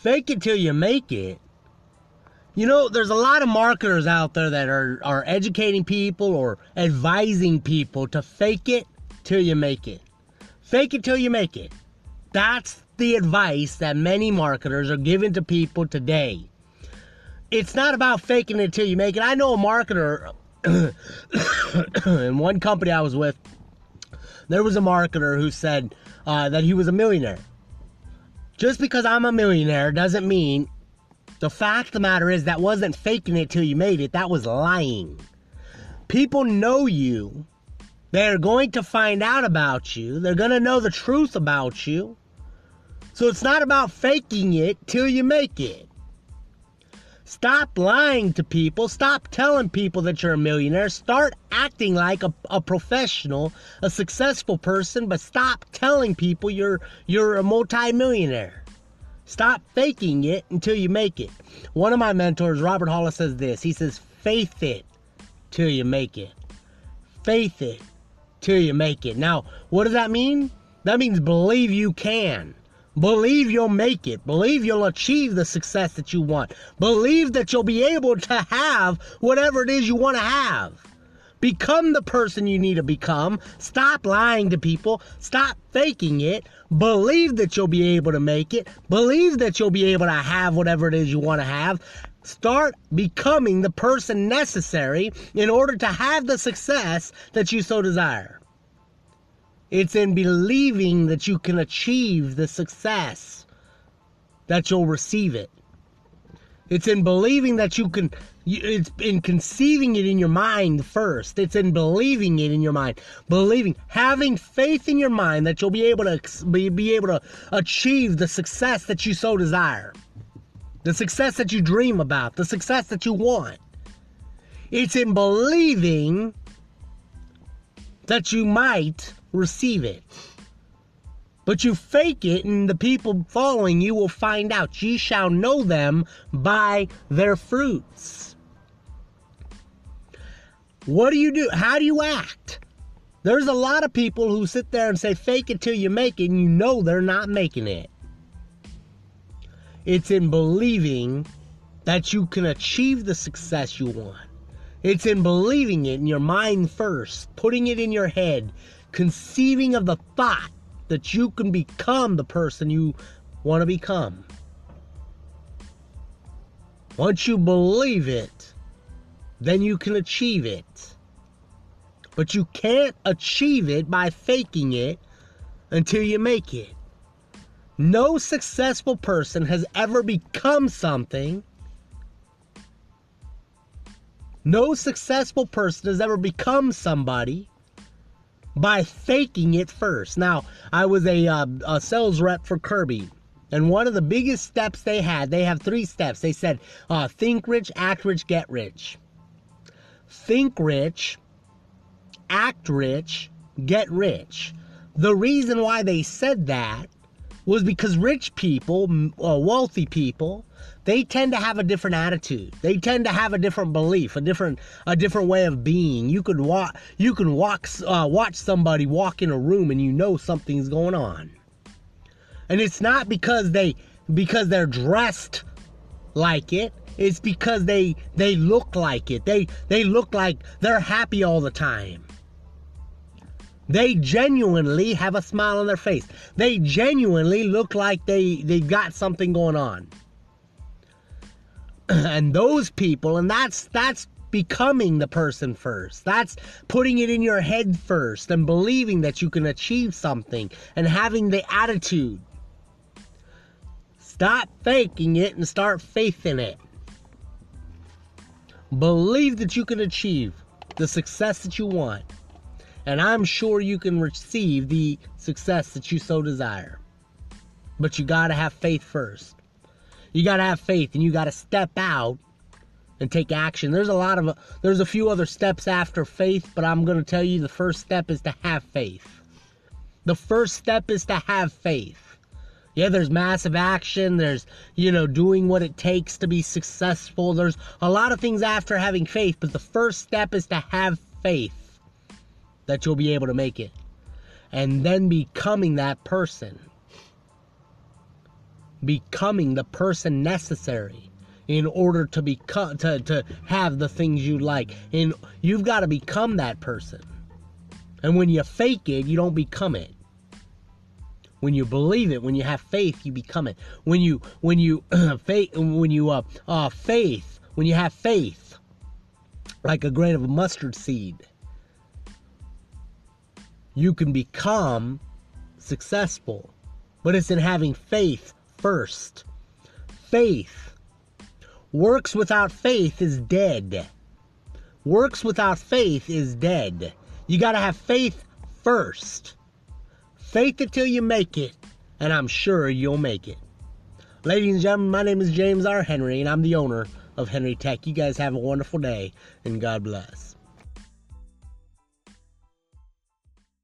Fake it till you make it. You know, there's a lot of marketers out there that are, are educating people or advising people to fake it till you make it. Fake it till you make it. That's the advice that many marketers are giving to people today. It's not about faking it till you make it. I know a marketer in one company I was with, there was a marketer who said uh, that he was a millionaire. Just because I'm a millionaire doesn't mean the fact of the matter is that wasn't faking it till you made it, that was lying. People know you. They're going to find out about you. They're going to know the truth about you. So it's not about faking it till you make it. Stop lying to people. Stop telling people that you're a millionaire. Start acting like a, a professional, a successful person, but stop telling people you're you're a multimillionaire. Stop faking it until you make it. One of my mentors, Robert Hollis, says this. He says, faith it till you make it. Faith it till you make it. Now, what does that mean? That means believe you can. Believe you'll make it. Believe you'll achieve the success that you want. Believe that you'll be able to have whatever it is you want to have. Become the person you need to become. Stop lying to people. Stop faking it. Believe that you'll be able to make it. Believe that you'll be able to have whatever it is you want to have. Start becoming the person necessary in order to have the success that you so desire. It's in believing that you can achieve the success that you'll receive it. It's in believing that you can, it's in conceiving it in your mind first. It's in believing it in your mind. Believing, having faith in your mind that you'll be able to be able to achieve the success that you so desire. The success that you dream about, the success that you want. It's in believing that you might receive it. But you fake it, and the people following you will find out. Ye shall know them by their fruits. What do you do? How do you act? There's a lot of people who sit there and say, fake it till you make it, and you know they're not making it. It's in believing that you can achieve the success you want. It's in believing it in your mind first, putting it in your head, conceiving of the thought that you can become the person you want to become. Once you believe it, then you can achieve it. But you can't achieve it by faking it until you make it. No successful person has ever become something. No successful person has ever become somebody by faking it first. Now, I was a, uh, a sales rep for Kirby. And one of the biggest steps they had, they have three steps. They said, uh, think rich, act rich, get rich. Think rich, act rich, get rich. The reason why they said that was because rich people, uh, wealthy people, they tend to have a different attitude. They tend to have a different belief, a different a different way of being. You could walk you can walk uh, watch somebody walk in a room and you know something's going on. And it's not because they because they're dressed like it. It's because they they look like it. They they look like they're happy all the time. They genuinely have a smile on their face. They genuinely look like they they got something going on. and those people and that's that's becoming the person first. That's putting it in your head first and believing that you can achieve something and having the attitude. Stop faking it and start faith in it. Believe that you can achieve the success that you want. And I'm sure you can receive the success that you so desire. But you got to have faith first. You got to have faith and you got to step out and take action. There's a lot of there's a few other steps after faith, but I'm to tell you the first step is to have faith. The first step is to have faith. Yeah, there's massive action, there's, you know, doing what it takes to be successful. There's a lot of things after having faith, but the first step is to have faith that you'll be able to make it. And then becoming that person. Becoming the person necessary in order to become to, to have the things you like. And you've got to become that person. And when you fake it you don't become it. When you believe it when you have faith you become it. When you when you faith when you uh, uh faith when you have faith like a grain of mustard seed you can become successful but it's in having faith first faith works without faith is dead works without faith is dead you got to have faith first Faith until you make it, and I'm sure you'll make it. Ladies and gentlemen, my name is James R. Henry, and I'm the owner of Henry Tech. You guys have a wonderful day, and God bless.